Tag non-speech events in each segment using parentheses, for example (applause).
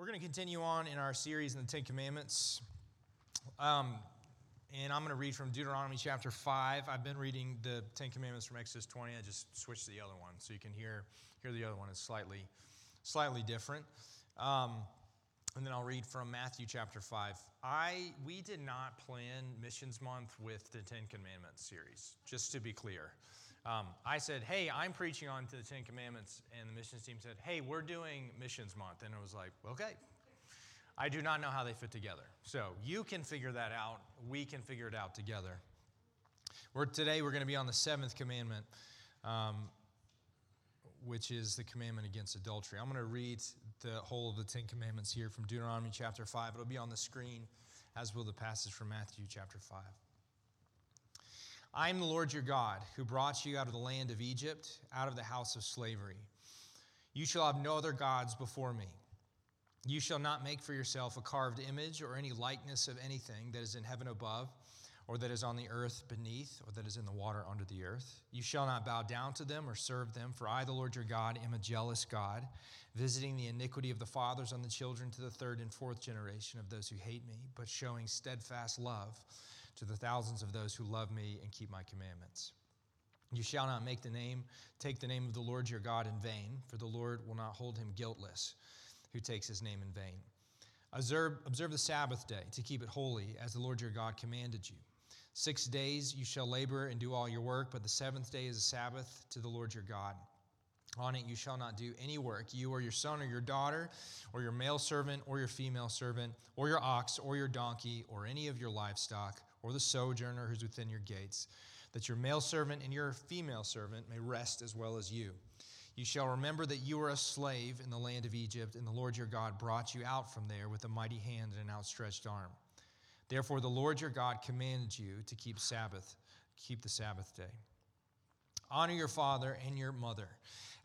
we're going to continue on in our series in the Ten Commandments. Um, and I'm going to read from Deuteronomy chapter 5. I've been reading the Ten Commandments from Exodus 20. I just switched to the other one so you can hear, hear the other one is slightly, slightly different. Um, and then I'll read from Matthew chapter 5. I, we did not plan Missions Month with the Ten Commandments series, just to be clear. Um, I said, hey, I'm preaching on to the Ten Commandments, and the missions team said, hey, we're doing Missions Month. And it was like, okay. I do not know how they fit together. So you can figure that out. We can figure it out together. We're, today we're going to be on the seventh commandment, um, which is the commandment against adultery. I'm going to read the whole of the Ten Commandments here from Deuteronomy chapter 5. It'll be on the screen, as will the passage from Matthew chapter 5. I am the Lord your God, who brought you out of the land of Egypt, out of the house of slavery. You shall have no other gods before me. You shall not make for yourself a carved image or any likeness of anything that is in heaven above, or that is on the earth beneath, or that is in the water under the earth. You shall not bow down to them or serve them, for I, the Lord your God, am a jealous God, visiting the iniquity of the fathers on the children to the third and fourth generation of those who hate me, but showing steadfast love to the thousands of those who love me and keep my commandments. You shall not make the name, take the name of the Lord your God in vain, for the Lord will not hold him guiltless who takes his name in vain. Observe, observe the Sabbath day to keep it holy, as the Lord your God commanded you. Six days you shall labor and do all your work, but the seventh day is a Sabbath to the Lord your God. On it you shall not do any work, you or your son or your daughter, or your male servant or your female servant, or your ox or your donkey, or any of your livestock, or the sojourner who's within your gates, that your male servant and your female servant may rest as well as you. You shall remember that you were a slave in the land of Egypt, and the Lord your God brought you out from there with a mighty hand and an outstretched arm. Therefore, the Lord your God commanded you to keep Sabbath, keep the Sabbath day. Honor your father and your mother,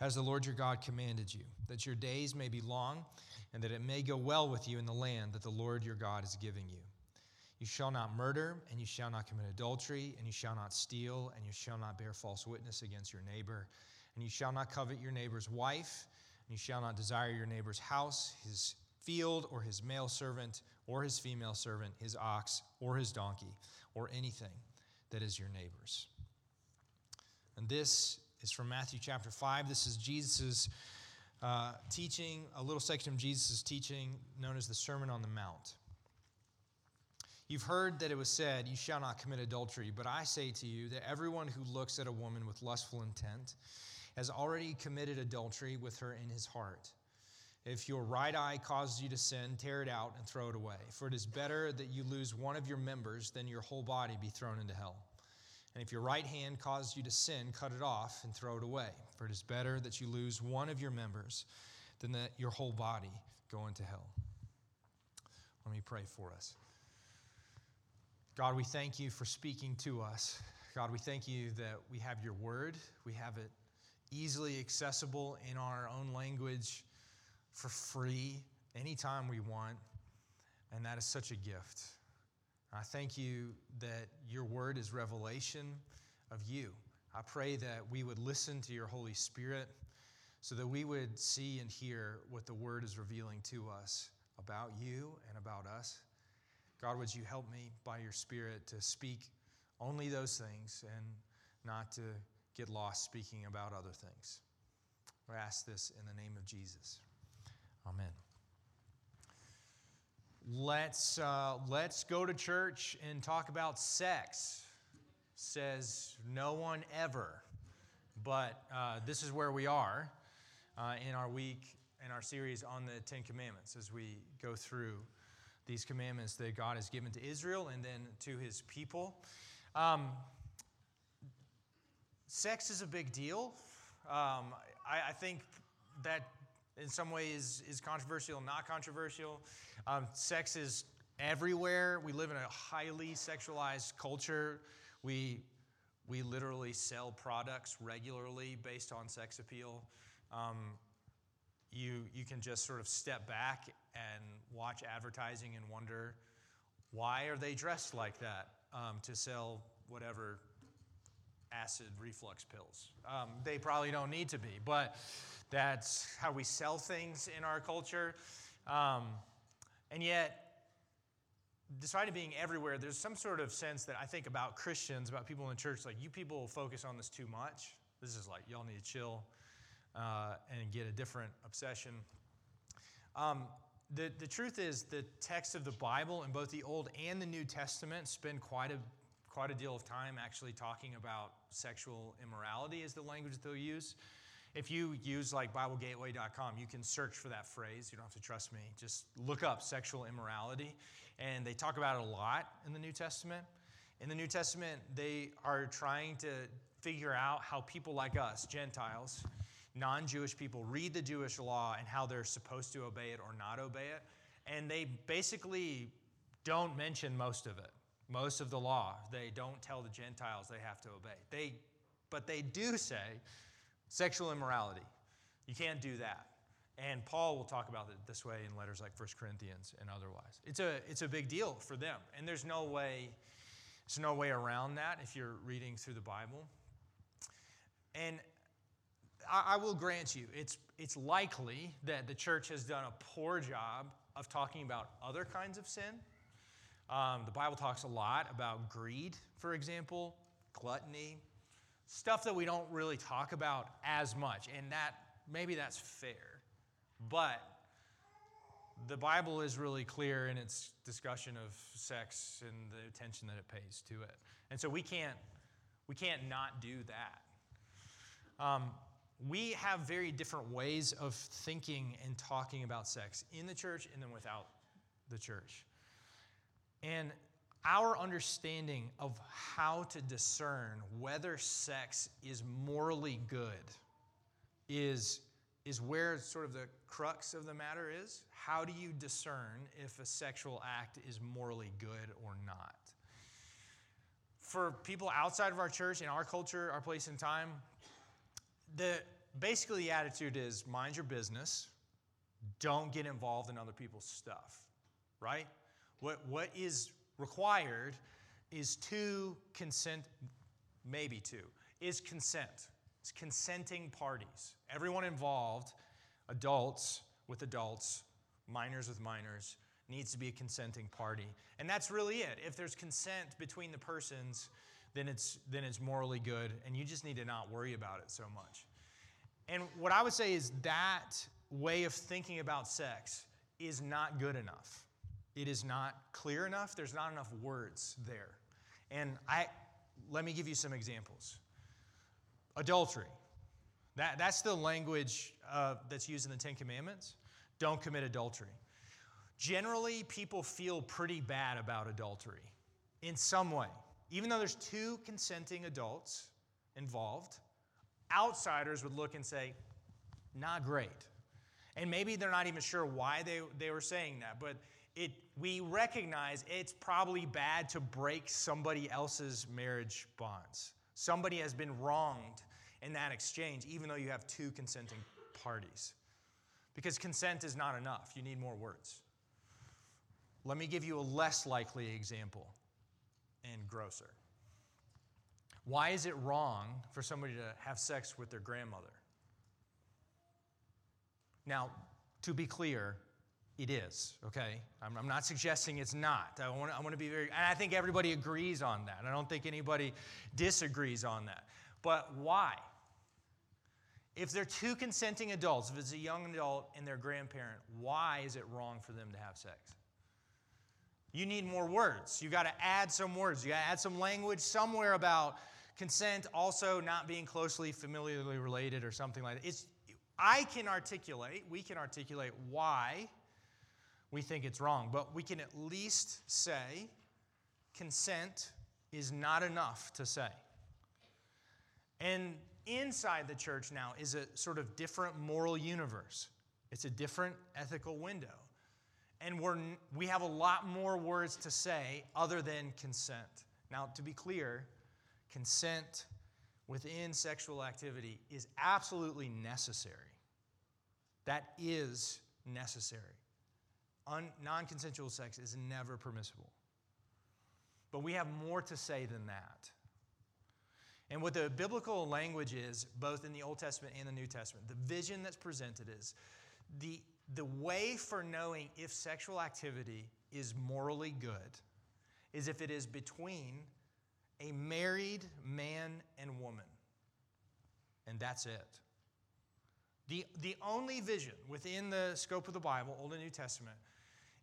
as the Lord your God commanded you, that your days may be long and that it may go well with you in the land that the Lord your God is giving you. You shall not murder, and you shall not commit adultery, and you shall not steal, and you shall not bear false witness against your neighbor, and you shall not covet your neighbor's wife, and you shall not desire your neighbor's house, his field, or his male servant, or his female servant, his ox, or his donkey, or anything that is your neighbor's. And this is from Matthew chapter 5. This is Jesus' uh, teaching, a little section of Jesus' teaching known as the Sermon on the Mount. You've heard that it was said, You shall not commit adultery, but I say to you that everyone who looks at a woman with lustful intent has already committed adultery with her in his heart. If your right eye causes you to sin, tear it out and throw it away. For it is better that you lose one of your members than your whole body be thrown into hell. And if your right hand causes you to sin, cut it off and throw it away. For it is better that you lose one of your members than that your whole body go into hell. Let me pray for us. God, we thank you for speaking to us. God, we thank you that we have your word. We have it easily accessible in our own language for free anytime we want. And that is such a gift. I thank you that your word is revelation of you. I pray that we would listen to your Holy Spirit so that we would see and hear what the word is revealing to us about you and about us. God, would you help me by your Spirit to speak only those things and not to get lost speaking about other things? We ask this in the name of Jesus. Amen let's, uh, let's go to church and talk about sex. Says no one ever. But uh, this is where we are uh, in our week, in our series on the Ten Commandments, as we go through these commandments that God has given to Israel and then to his people. Um, sex is a big deal. Um, I, I think that in some ways is controversial, not controversial. Um, sex is everywhere. We live in a highly sexualized culture. We, we literally sell products regularly based on sex appeal. Um, you, you can just sort of step back and watch advertising and wonder why are they dressed like that um, to sell whatever acid reflux pills. Um, they probably don't need to be, but that's how we sell things in our culture. Um, and yet, despite it being everywhere, there's some sort of sense that I think about Christians, about people in the church, like you people focus on this too much. This is like, y'all need to chill uh, and get a different obsession. Um, the, the truth is, the text of the Bible in both the Old and the New Testament spend quite a, quite a deal of time actually talking about sexual immorality, is the language that they'll use. If you use like BibleGateway.com, you can search for that phrase. You don't have to trust me. Just look up sexual immorality. And they talk about it a lot in the New Testament. In the New Testament, they are trying to figure out how people like us, Gentiles, non Jewish people read the Jewish law and how they're supposed to obey it or not obey it. And they basically don't mention most of it, most of the law. They don't tell the Gentiles they have to obey. They, but they do say sexual immorality. You can't do that. And Paul will talk about it this way in letters like 1 Corinthians and otherwise. It's a, it's a big deal for them. And there's no way, there's no way around that if you're reading through the Bible. And I, will grant you, it's, it's likely that the church has done a poor job of talking about other kinds of sin. Um, the Bible talks a lot about greed, for example, gluttony, stuff that we don't really talk about as much. And that maybe that's fair. But the Bible is really clear in its discussion of sex and the attention that it pays to it. And so we can't, we can't not do that. Um, we have very different ways of thinking and talking about sex in the church and then without the church. And our understanding of how to discern whether sex is morally good is, is where sort of the crux of the matter is. How do you discern if a sexual act is morally good or not? For people outside of our church, in our culture, our place and time, the basically the attitude is mind your business, don't get involved in other people's stuff, right? What, what is required is two consent, maybe two, is consent. It's consenting parties. Everyone involved, adults with adults, minors with minors, needs to be a consenting party. And that's really it. If there's consent between the persons, then it's, then it's morally good, and you just need to not worry about it so much. And what I would say is that way of thinking about sex is not good enough. It is not clear enough. There's not enough words there. And I, let me give you some examples. Adultery. That, that's the language uh, that's used in the Ten Commandments. Don't commit adultery. Generally, people feel pretty bad about adultery in some way. Even though there's two consenting adults involved, outsiders would look and say, not great. And maybe they're not even sure why they, they were saying that, but it, we recognize it's probably bad to break somebody else's marriage bonds. Somebody has been wronged in that exchange, even though you have two consenting parties. Because consent is not enough, you need more words. Let me give you a less likely example and grosser. Why is it wrong for somebody to have sex with their grandmother? Now, to be clear, it is, okay? I'm, I'm, not suggesting it's not. I want, I want to be very, and I think everybody agrees on that. I don't think anybody disagrees on that. But why? If they're two consenting adults, if it's a young adult and their grandparent, why is it wrong for them to have sex? You need more words. You got to add some words. You got to add some language somewhere about consent also not being closely familiarly related or something like that. It's, I can articulate, we can articulate why we think it's wrong, but we can at least say consent is not enough to say. And inside the church now is a sort of different moral universe. It's a different ethical window. And we're, we have a lot more words to say other than consent. Now, to be clear, consent within sexual activity is absolutely necessary. That is necessary. Non consensual sex is never permissible. But we have more to say than that. And what the biblical language is, both in the Old Testament and the New Testament, the vision that's presented is the the way for knowing if sexual activity is morally good is if it is between a married man and woman. And that's it. The, the only vision within the scope of the Bible, Old and New Testament,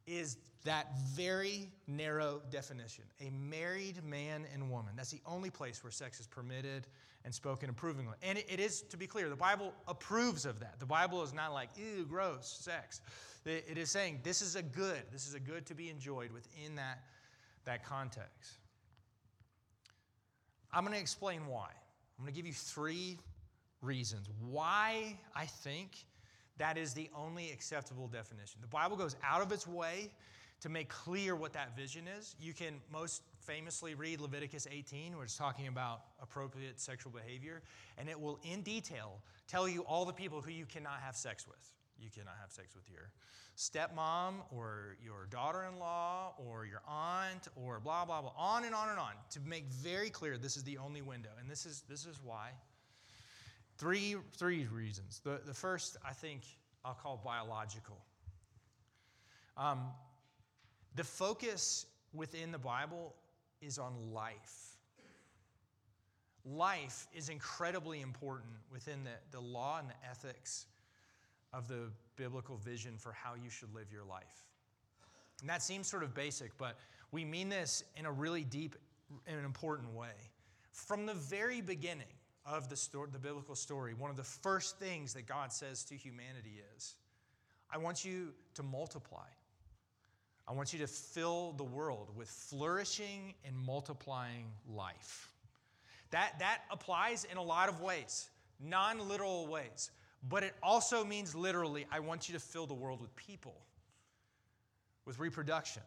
is that very narrow definition a married man and woman. That's the only place where sex is permitted and spoken approvingly. And it, it is, to be clear, the Bible approves of that. The Bible is not like, ew, gross, sex. It, it is saying this is a good, this is a good to be enjoyed within that, that context. I'm going to explain why. I'm going to give you three reasons why I think that is the only acceptable definition. The Bible goes out of its way to make clear what that vision is. You can most famously read Leviticus 18, where it's talking about appropriate sexual behavior, and it will, in detail, tell you all the people who you cannot have sex with. You cannot have sex with your stepmom or your daughter in law or your aunt or blah, blah, blah, on and on and on to make very clear this is the only window. And this is, this is why. Three, three reasons. The, the first, I think, I'll call biological. Um, the focus within the Bible is on life. Life is incredibly important within the, the law and the ethics of the biblical vision for how you should live your life. And that seems sort of basic, but we mean this in a really deep and important way. From the very beginning of the, story, the biblical story, one of the first things that God says to humanity is, I want you to multiply. I want you to fill the world with flourishing and multiplying life. That, that applies in a lot of ways, non literal ways. But it also means literally, I want you to fill the world with people, with reproduction.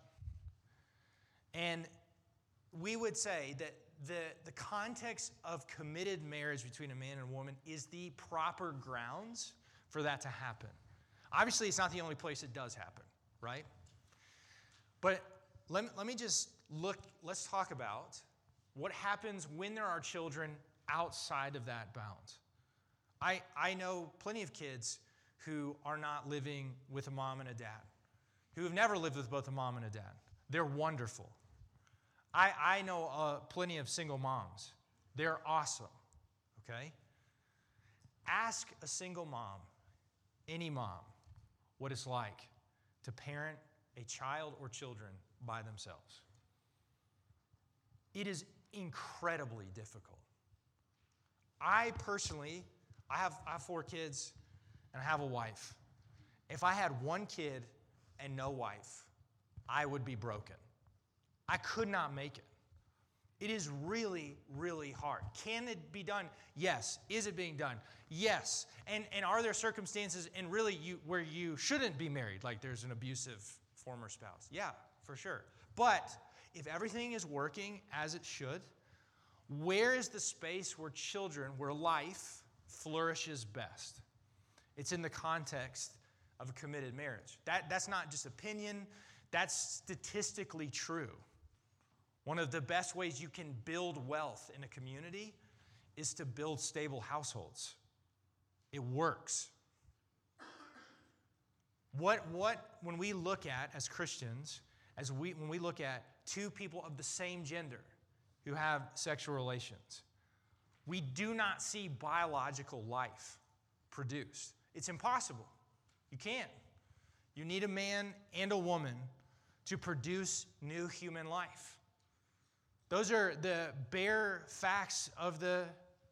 And we would say that the, the context of committed marriage between a man and a woman is the proper grounds for that to happen. Obviously, it's not the only place it does happen, right? But let me, let me just look, let's talk about what happens when there are children outside of that bounds. I, I know plenty of kids who are not living with a mom and a dad, who have never lived with both a mom and a dad. They're wonderful. I, I know uh, plenty of single moms. They're awesome, okay? Ask a single mom, any mom, what it's like to parent a child or children by themselves. It is incredibly difficult. I personally I have, I have four kids and I have a wife. If I had one kid and no wife, I would be broken. I could not make it. It is really, really hard. Can it be done? Yes. Is it being done? Yes. And, and are there circumstances and really you, where you shouldn't be married, like there's an abusive former spouse? Yeah, for sure. But if everything is working as it should, where is the space where children, where life flourishes best. It's in the context of a committed marriage. That, that's not just opinion, that's statistically true. One of the best ways you can build wealth in a community is to build stable households. It works. What, what when we look at, as Christians, as we, when we look at two people of the same gender who have sexual relations, we do not see biological life produced. It's impossible. You can't. You need a man and a woman to produce new human life. Those are the bare facts of the,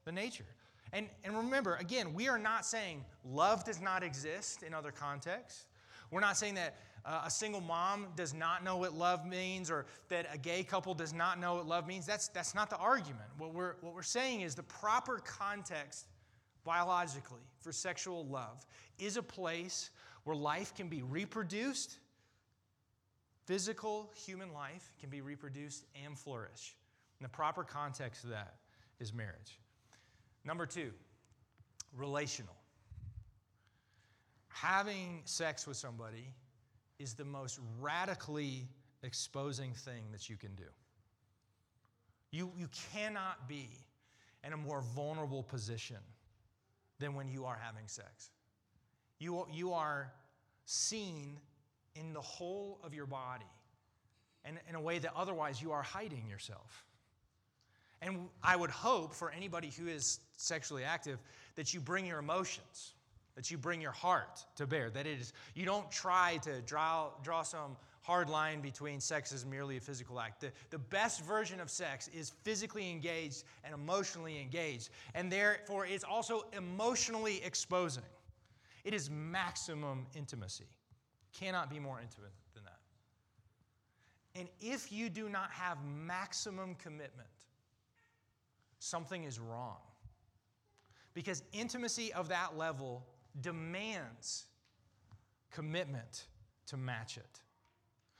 the nature. And, and remember, again, we are not saying love does not exist in other contexts. We're not saying that uh, a single mom does not know what love means or that a gay couple does not know what love means. That's, that's not the argument. What we're, what we're saying is the proper context biologically for sexual love is a place where life can be reproduced, physical human life can be reproduced and flourish. And the proper context of that is marriage. Number two, relational. Having sex with somebody is the most radically exposing thing that you can do. You, you cannot be in a more vulnerable position than when you are having sex. You, you are seen in the whole of your body and in a way that otherwise you are hiding yourself. And I would hope for anybody who is sexually active that you bring your emotions, that you bring your heart to bear, that it is you don't try to draw, draw some hard line between sex as merely a physical act. The, the best version of sex is physically engaged and emotionally engaged, and therefore it's also emotionally exposing. It is maximum intimacy. Cannot be more intimate than that. And if you do not have maximum commitment, something is wrong. Because intimacy of that level demands commitment to match it.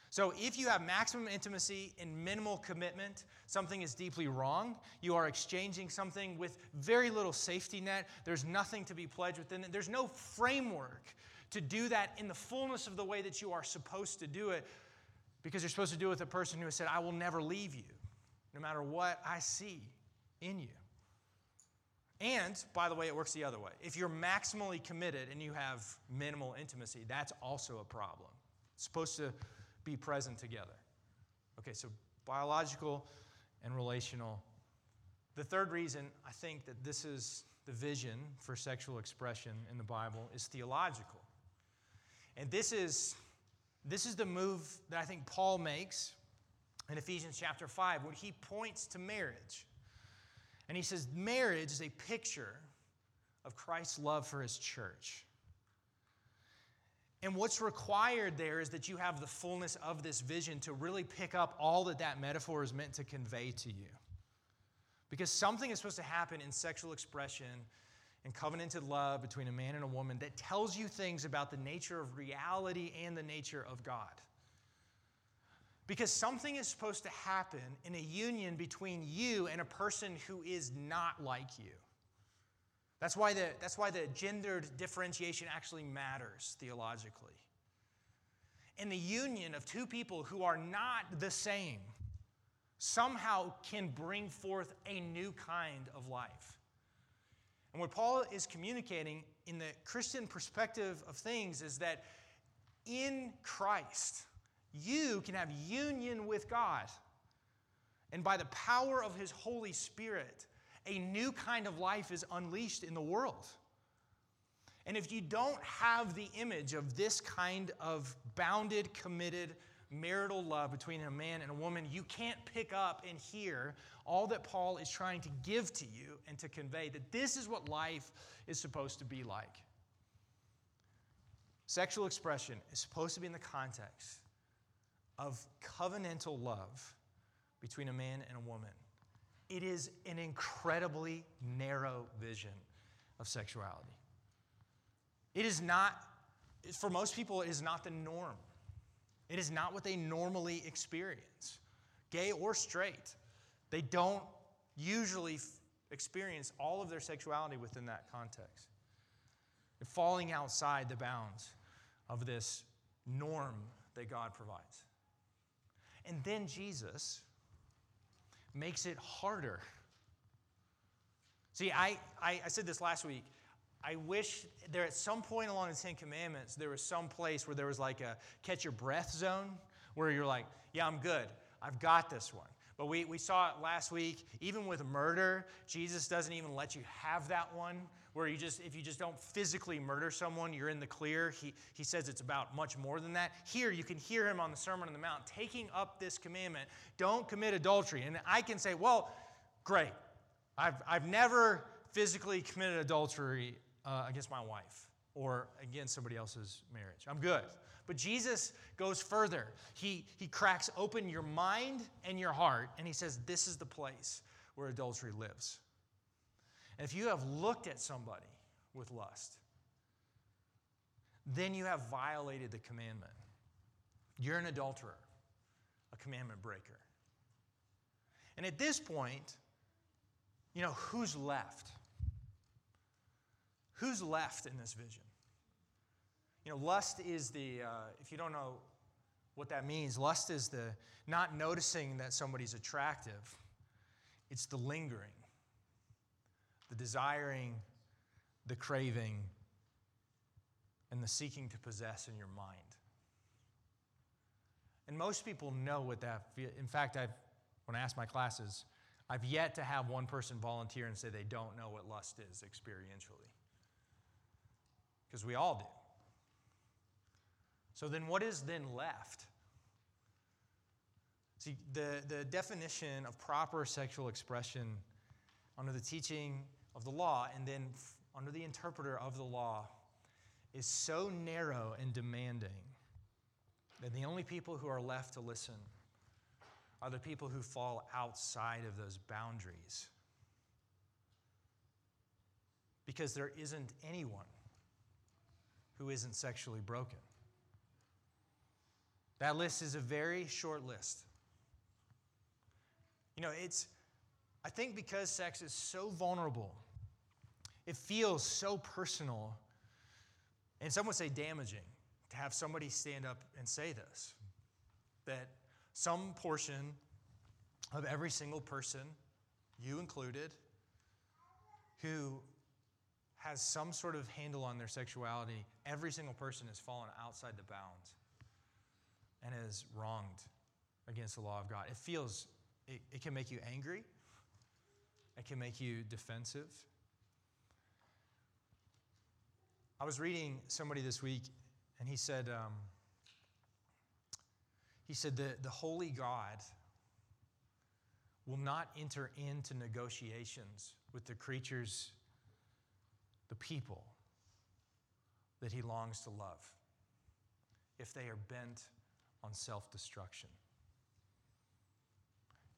So if you have maximum intimacy and minimal commitment, something is deeply wrong. You are exchanging something with very little safety net. There's nothing to be pledged within it. There's no framework to do that in the fullness of the way that you are supposed to do it because you're supposed to do it with a person who has said, I will never leave you, no matter what I see in you. And, by the way, it works the other way. If you're maximally committed and you have minimal intimacy, that's also a problem. It's supposed to be present together. Okay, so biological and relational. The third reason I think that this is the vision for sexual expression in the Bible is theological. And this is, this is the move that I think Paul makes in Ephesians chapter 5 when he points to marriage. And he says, marriage is a picture of Christ's love for his church. And what's required there is that you have the fullness of this vision to really pick up all that that metaphor is meant to convey to you. Because something is supposed to happen in sexual expression and covenanted love between a man and a woman that tells you things about the nature of reality and the nature of God. Because something is supposed to happen in a union between you and a person who is not like you. That's why the, that's why the gendered differentiation actually matters theologically. And the union of two people who are not the same somehow can bring forth a new kind of life. And what Paul is communicating in the Christian perspective of things is that in Christ, you can have union with God. And by the power of his Holy Spirit, a new kind of life is unleashed in the world. And if you don't have the image of this kind of bounded, committed marital love between a man and a woman, you can't pick up and hear all that Paul is trying to give to you and to convey that this is what life is supposed to be like. Sexual expression is supposed to be in the context of covenantal love between a man and a woman. It is an incredibly narrow vision of sexuality. It is not, for most people, it is not the norm. It is not what they normally experience, gay or straight. They don't usually f- experience all of their sexuality within that context. They're falling outside the bounds of this norm that God provides. And then Jesus makes it harder. See, I, I, I, said this last week. I wish there at some point along the Ten Commandments, there was some place where there was like a catch your breath zone where you're like, yeah, I'm good. I've got this one. But we, we saw it last week. Even with murder, Jesus doesn't even let you have that one where you just, if you just don't physically murder someone, you're in the clear. He, he says it's about much more than that. Here, you can hear him on the Sermon on the Mount taking up this commandment don't commit adultery. And I can say, well, great. I've, I've never physically committed adultery uh, against my wife or against somebody else's marriage. I'm good. But Jesus goes further. He, he cracks open your mind and your heart, and he says, This is the place where adultery lives. And if you have looked at somebody with lust, then you have violated the commandment. You're an adulterer, a commandment breaker. And at this point, you know, who's left? Who's left in this vision? You know, lust is the, uh, if you don't know what that means, lust is the not noticing that somebody's attractive, it's the lingering the desiring, the craving, and the seeking to possess in your mind. And most people know what that feels. in fact I've when I ask my classes, I've yet to have one person volunteer and say they don't know what lust is experientially. Because we all do. So then what is then left? See, the, the definition of proper sexual expression under the teaching of the law and then under the interpreter of the law is so narrow and demanding that the only people who are left to listen are the people who fall outside of those boundaries. Because there isn't anyone who isn't sexually broken. That list is a very short list. You know, it's, I think because sex is so vulnerable, it feels so personal, and some would say damaging to have somebody stand up and say this that some portion of every single person, you included, who has some sort of handle on their sexuality, every single person has fallen outside the bounds and has wronged against the law of God. It feels, it, it can make you angry, it can make you defensive. I was reading somebody this week, and he said, um, he said, the, the holy God will not enter into negotiations with the creatures, the people that he longs to love, if they are bent on self destruction.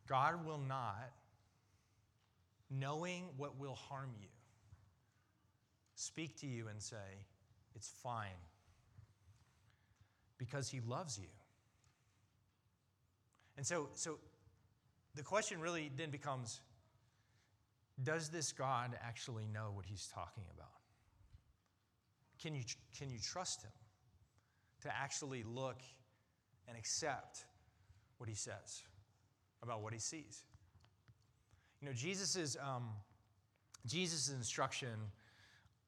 God will not, knowing what will harm you, speak to you and say, It's fine, because he loves you. And so, so the question really then becomes Does this God actually know what he's talking about? Can you, can you trust him to actually look and accept what he says about what he sees? You know, Jesus' um, Jesus' instruction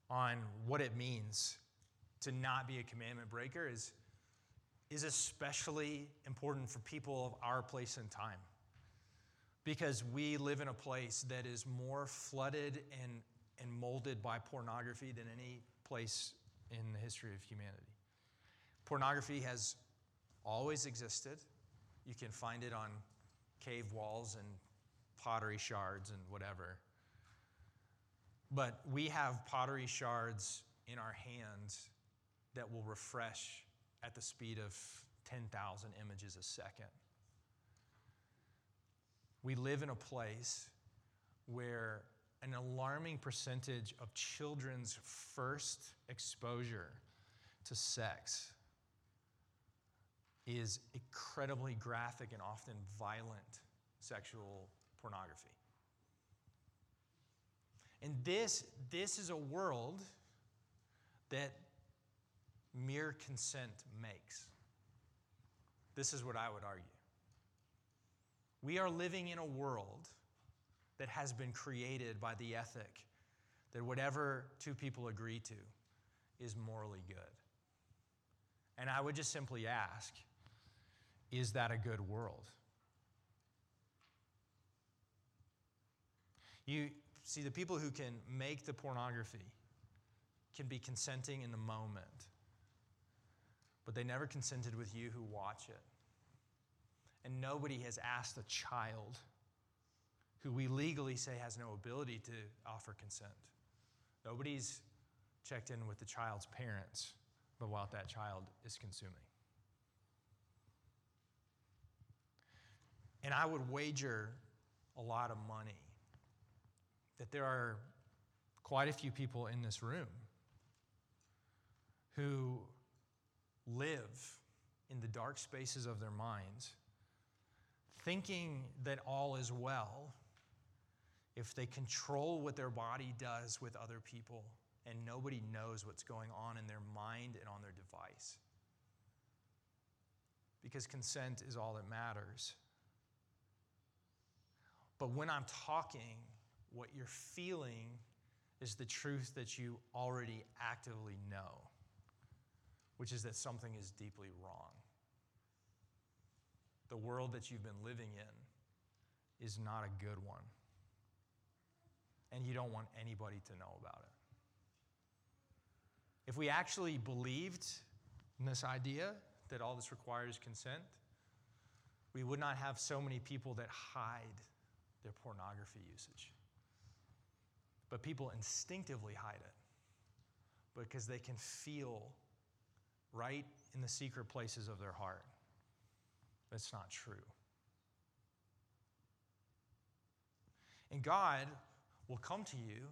on what it means to not be a commandment breaker is, is especially important for people of our place and time because we live in a place that is more flooded and, and molded by pornography than any place in the history of humanity. Pornography has always existed. You can find it on cave walls and pottery shards and whatever. But we have pottery shards in our hands that will refresh at the speed of 10,000 images a second. We live in a place where an alarming percentage of children's first exposure to sex is incredibly graphic and often violent sexual pornography. And this, this is a world that mere consent makes. This is what I would argue. We are living in a world that has been created by the ethic that whatever two people agree to is morally good. And I would just simply ask is that a good world? You see, the people who can make the pornography can be consenting in the moment, but they never consented with you who watch it. And nobody has asked a child who we legally say has no ability to offer consent. Nobody's checked in with the child's parents about what that child is consuming. And I would wager a lot of money that there are quite a few people in this room who live in the dark spaces of their minds thinking that all is well if they control what their body does with other people and nobody knows what's going on in their mind and on their device. Because consent is all that matters. But when I'm talking, what you're feeling is the truth that you already actively know. which is that something is deeply wrong. The world that you've been living in is not a good one. And you don't want anybody to know about it. If we actually believed in this idea that all this requires consent, we would not have so many people that hide their pornography usage. But people instinctively hide it because they can feel right in the secret places of their heart. That's not true. And God will come to you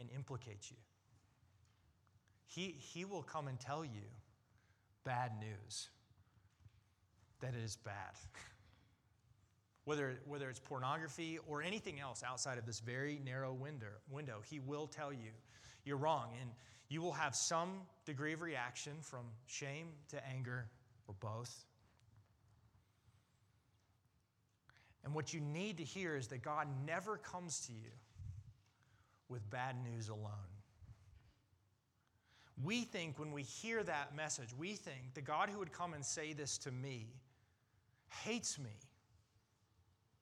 and implicate you. He, he will come and tell you bad news that it is bad. (laughs) whether, whether it's pornography or anything else outside of this very narrow window, window, He will tell you you're wrong. And you will have some degree of reaction from shame to anger or both. And what you need to hear is that God never comes to you with bad news alone. We think when we hear that message, we think the God who would come and say this to me hates me.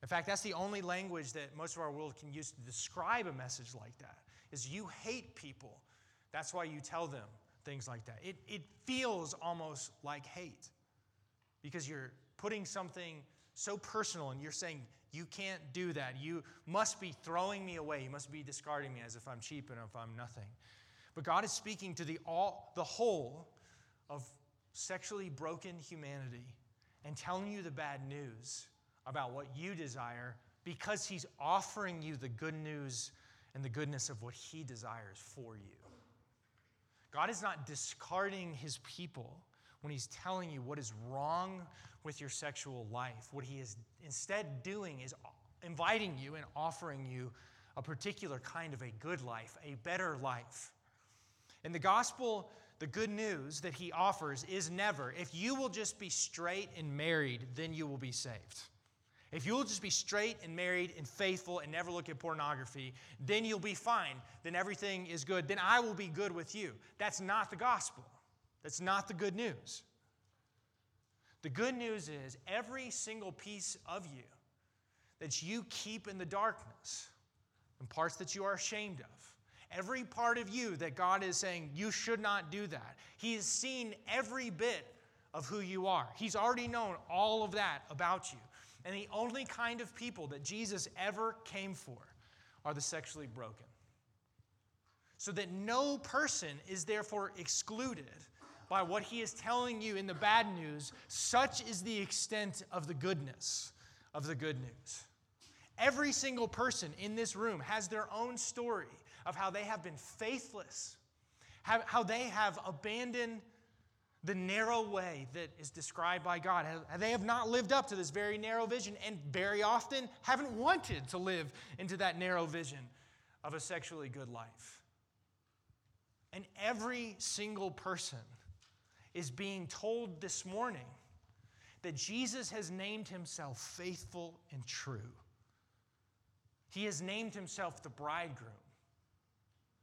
In fact, that's the only language that most of our world can use to describe a message like that is you hate people. That's why you tell them things like that. It, it feels almost like hate because you're putting something so personal and you're saying, you can't do that. You must be throwing me away. You must be discarding me as if I'm cheap and if I'm nothing. But God is speaking to the, all, the whole of sexually broken humanity and telling you the bad news about what you desire because He's offering you the good news and the goodness of what He desires for you. God is not discarding His people when He's telling you what is wrong with your sexual life. What He is instead doing is inviting you and offering you a particular kind of a good life, a better life. In the gospel, the good news that he offers is never, if you will just be straight and married, then you will be saved. If you will just be straight and married and faithful and never look at pornography, then you'll be fine. Then everything is good. Then I will be good with you. That's not the gospel. That's not the good news. The good news is every single piece of you that you keep in the darkness and parts that you are ashamed of, every part of you that God is saying you should not do that, He has seen every bit of who you are. He's already known all of that about you. And the only kind of people that Jesus ever came for are the sexually broken. So that no person is therefore excluded by what he is telling you in the bad news, such is the extent of the goodness of the good news. Every single person in this room has their own story of how they have been faithless, how they have abandoned the narrow way that is described by God. They have not lived up to this very narrow vision and very often haven't wanted to live into that narrow vision of a sexually good life. And every single person is being told this morning that Jesus has named himself faithful and true. He has named himself the bridegroom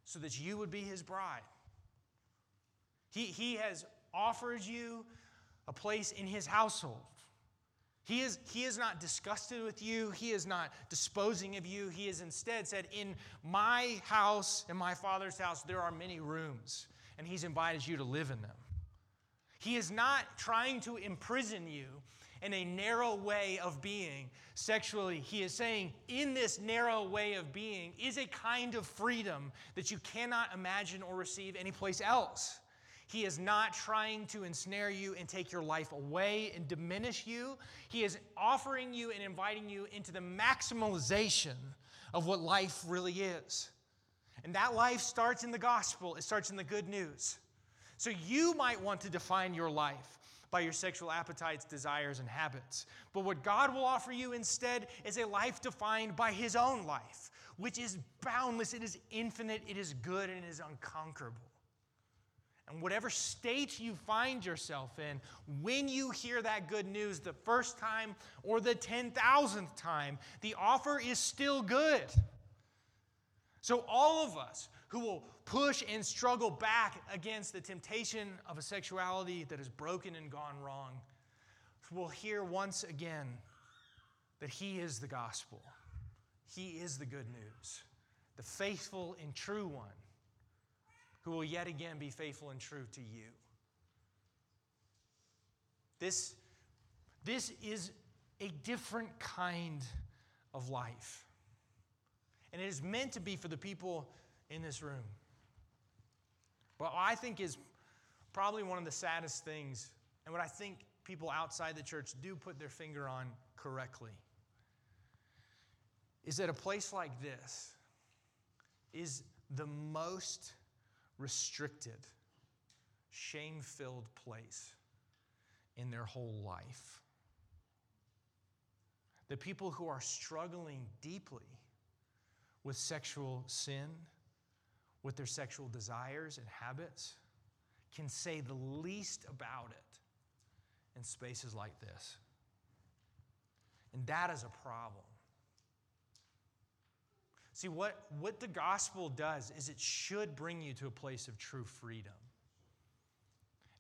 so that you would be his bride. He, he has offered you a place in his household. He is, he is not disgusted with you. He is not disposing of you. He has instead said, In my house, in my father's house, there are many rooms, and he's invited you to live in them. He is not trying to imprison you in a narrow way of being sexually. He is saying, in this narrow way of being is a kind of freedom that you cannot imagine or receive anyplace else. He is not trying to ensnare you and take your life away and diminish you. He is offering you and inviting you into the maximalization of what life really is. And that life starts in the gospel, it starts in the good news. So you might want to define your life by your sexual appetites, desires, and habits. But what God will offer you instead is a life defined by His own life, which is boundless, it is infinite, it is good, and it is unconquerable. And whatever state you find yourself in, when you hear that good news the first time or the 10,000th time, the offer is still good. So, all of us who will push and struggle back against the temptation of a sexuality that is broken and gone wrong will hear once again that He is the gospel, He is the good news, the faithful and true one who will yet again be faithful and true to you. This, this is a different kind of life. And it is meant to be for the people in this room. What I think is probably one of the saddest things, and what I think people outside the church do put their finger on correctly, is that a place like this is the most restricted, shame filled place in their whole life. The people who are struggling deeply with sexual sin, with their sexual desires and habits, can say the least about it in spaces like this. And that is a problem. See, what, what the gospel does is it should bring you to a place of true freedom.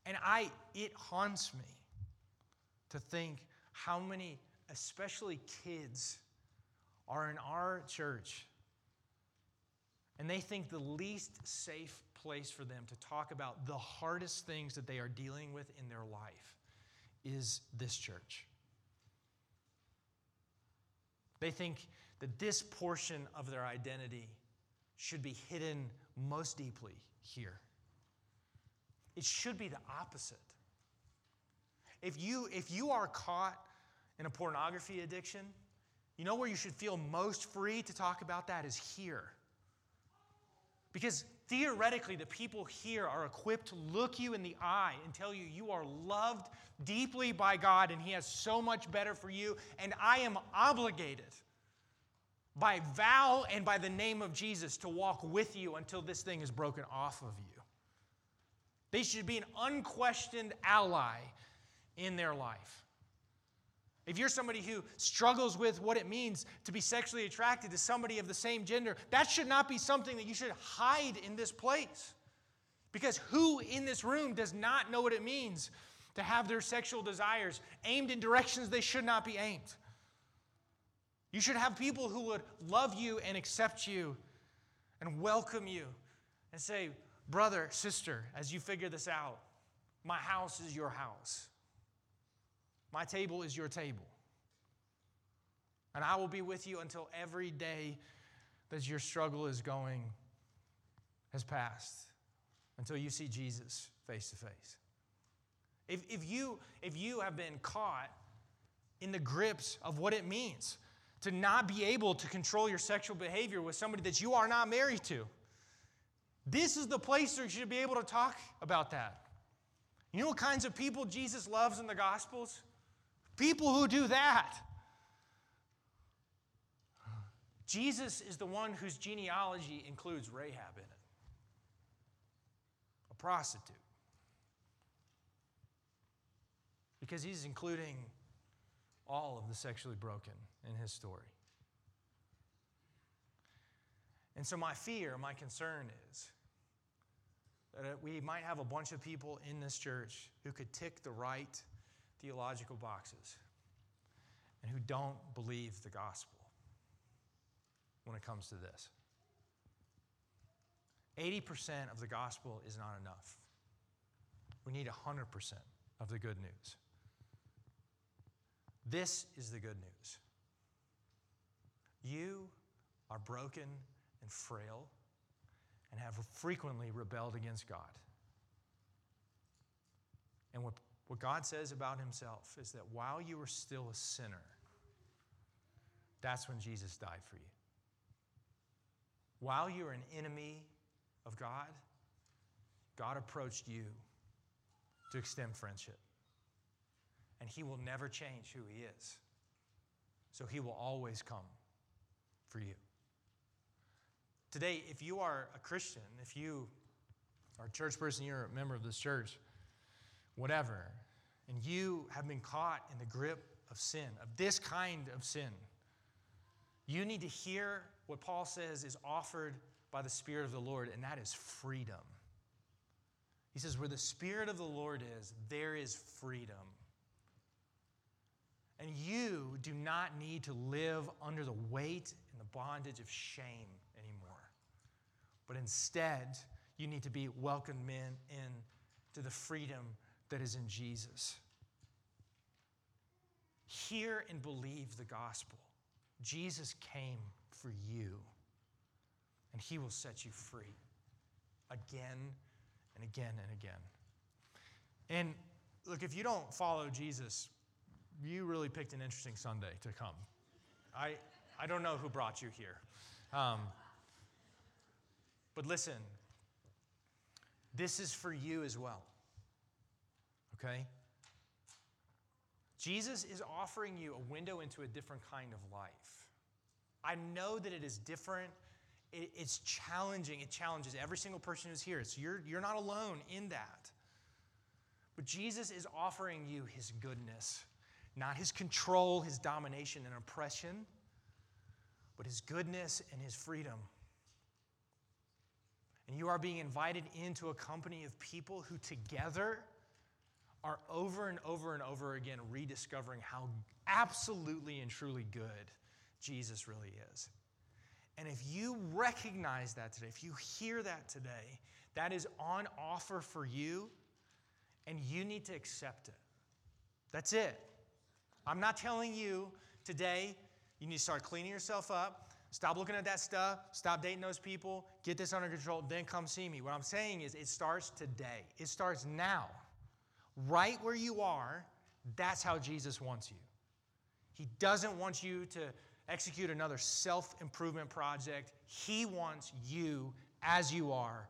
And I, it haunts me to think how many, especially kids, are in our church and they think the least safe place for them to talk about the hardest things that they are dealing with in their life is this church. They think that this portion of their identity should be hidden most deeply here. It should be the opposite. If you, if you are caught in a pornography addiction, you know where you should feel most free to talk about that is here. Because theoretically, the people here are equipped to look you in the eye and tell you you are loved deeply by God and He has so much better for you, and I am obligated by vow and by the name of Jesus to walk with you until this thing is broken off of you. They should be an unquestioned ally in their life. If you're somebody who struggles with what it means to be sexually attracted to somebody of the same gender, that should not be something that you should hide in this place. Because who in this room does not know what it means to have their sexual desires aimed in directions they should not be aimed? You should have people who would love you and accept you and welcome you and say, Brother, sister, as you figure this out, my house is your house. My table is your table. And I will be with you until every day that your struggle is going has passed, until you see Jesus face to face. If, if, you, if you have been caught in the grips of what it means to not be able to control your sexual behavior with somebody that you are not married to, this is the place where you should be able to talk about that. You know what kinds of people Jesus loves in the Gospels? People who do that. Jesus is the one whose genealogy includes Rahab in it, a prostitute. Because he's including all of the sexually broken in his story. And so, my fear, my concern is that we might have a bunch of people in this church who could tick the right theological boxes and who don't believe the gospel when it comes to this. 80% of the gospel is not enough. We need 100% of the good news. This is the good news. You are broken and frail and have frequently rebelled against God. And what what God says about himself is that while you were still a sinner, that's when Jesus died for you. While you were an enemy of God, God approached you to extend friendship. And he will never change who he is. So he will always come for you. Today, if you are a Christian, if you are a church person, you're a member of this church, whatever, and you have been caught in the grip of sin, of this kind of sin, you need to hear what Paul says is offered by the Spirit of the Lord, and that is freedom. He says, Where the Spirit of the Lord is, there is freedom. And you do not need to live under the weight bondage of shame anymore. But instead, you need to be welcomed in, in to the freedom that is in Jesus. Hear and believe the gospel. Jesus came for you, and he will set you free again and again and again. And look, if you don't follow Jesus, you really picked an interesting Sunday to come. I, I don't know who brought you here. Um, but listen, this is for you as well. Okay? Jesus is offering you a window into a different kind of life. I know that it is different. it's challenging. It challenges every single person who's here. So you're, you're not alone in that. But Jesus is offering you his goodness, not his control, his domination and oppression, but his goodness and his freedom. And you are being invited into a company of people who together are over and over and over again rediscovering how absolutely and truly good Jesus really is. And if you recognize that today, if you hear that today, that is on offer for you, and you need to accept it. That's it. I'm not telling you today you need to start cleaning yourself up, Stop looking at that stuff. Stop dating those people. Get this under control. Then come see me. What I'm saying is, it starts today. It starts now. Right where you are, that's how Jesus wants you. He doesn't want you to execute another self improvement project. He wants you as you are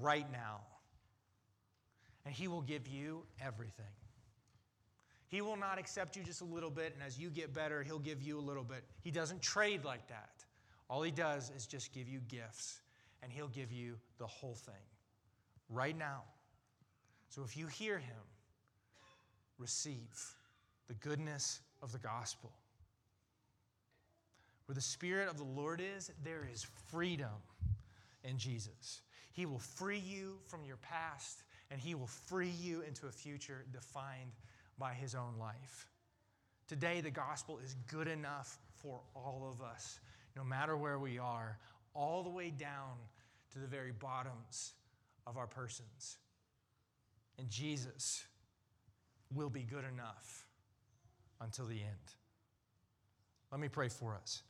right now. And He will give you everything. He will not accept you just a little bit, and as you get better, He'll give you a little bit. He doesn't trade like that. All he does is just give you gifts, and he'll give you the whole thing right now. So if you hear him, receive the goodness of the gospel. Where the Spirit of the Lord is, there is freedom in Jesus. He will free you from your past, and He will free you into a future defined by His own life. Today, the gospel is good enough for all of us no matter where we are, all the way down to the very bottoms of our persons. And Jesus will be good enough until the end. Let me pray for us.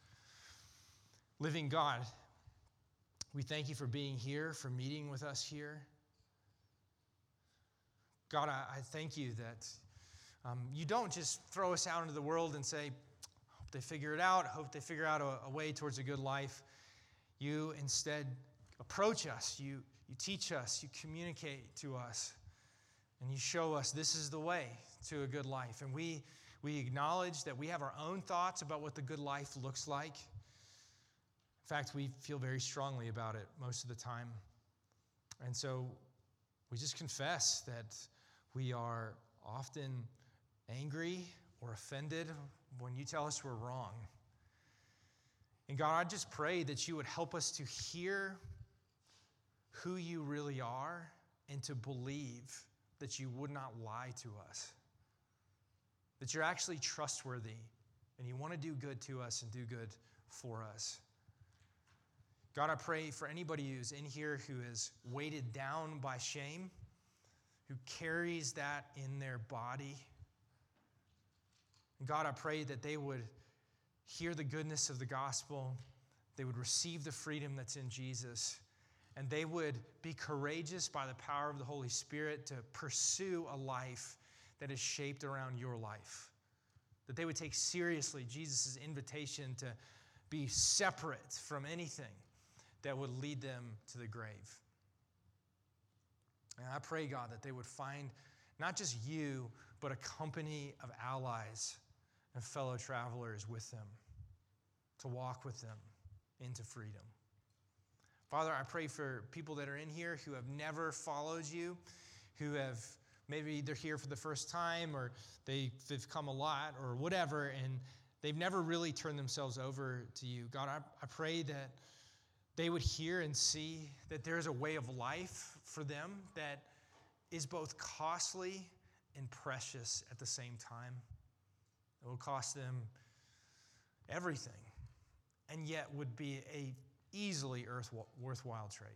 Living God, we thank you for being here, for meeting with us here. God, I, I thank you that um, you don't just throw us out into the world and say, hope they figure it out, hope they figure out a, a way towards a good life. You instead approach us, you, you teach us, you communicate to us, and you show us this is the way to a good life. And we, we acknowledge that we have our own thoughts about what the good life looks like. In fact, we feel very strongly about it most of the time. And so we just confess that we are often angry or offended when you tell us we're wrong. And God, I just pray that you would help us to hear who you really are and to believe that you would not lie to us. That you're actually trustworthy and you want to do good to us and do good for us. God, I pray for anybody who's in here who is weighted down by shame, who carries that in their body God, I pray that they would hear the goodness of the gospel, they would receive the freedom that's in Jesus, and they would be courageous by the power of the Holy Spirit to pursue a life that is shaped around your life. That they would take seriously Jesus' invitation to be separate from anything that would lead them to the grave. And I pray, God, that they would find not just you, but a company of allies and fellow travelers with them, to walk with them into freedom. Father, I pray for people that are in here who have never followed you, who have maybe they're here for the first time or they, they've come a lot or whatever, and they've never really turned themselves over to you. God, I, I pray that they would hear and see that there is a way of life for them that is both costly and precious at the same time. It will cost them everything, and yet would be a easily worthwhile trade.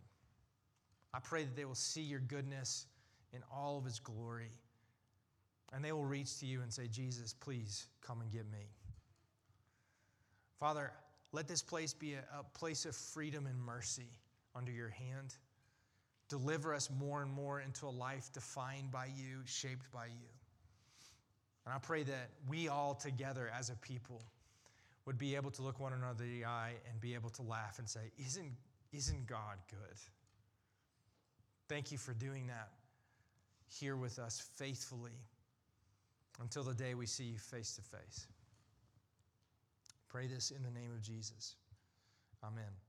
I pray that they will see your goodness in all of its glory, and they will reach to you and say, Jesus, please come and get me. Father, let this place be a, a place of freedom and mercy under your hand. Deliver us more and more into a life defined by you, shaped by you. And I pray that we all together as a people would be able to look one another in the eye and be able to laugh and say, Isn't, isn't God good? Thank you for doing that here with us faithfully until the day we see you face to face. Pray this in the name of Jesus. Amen.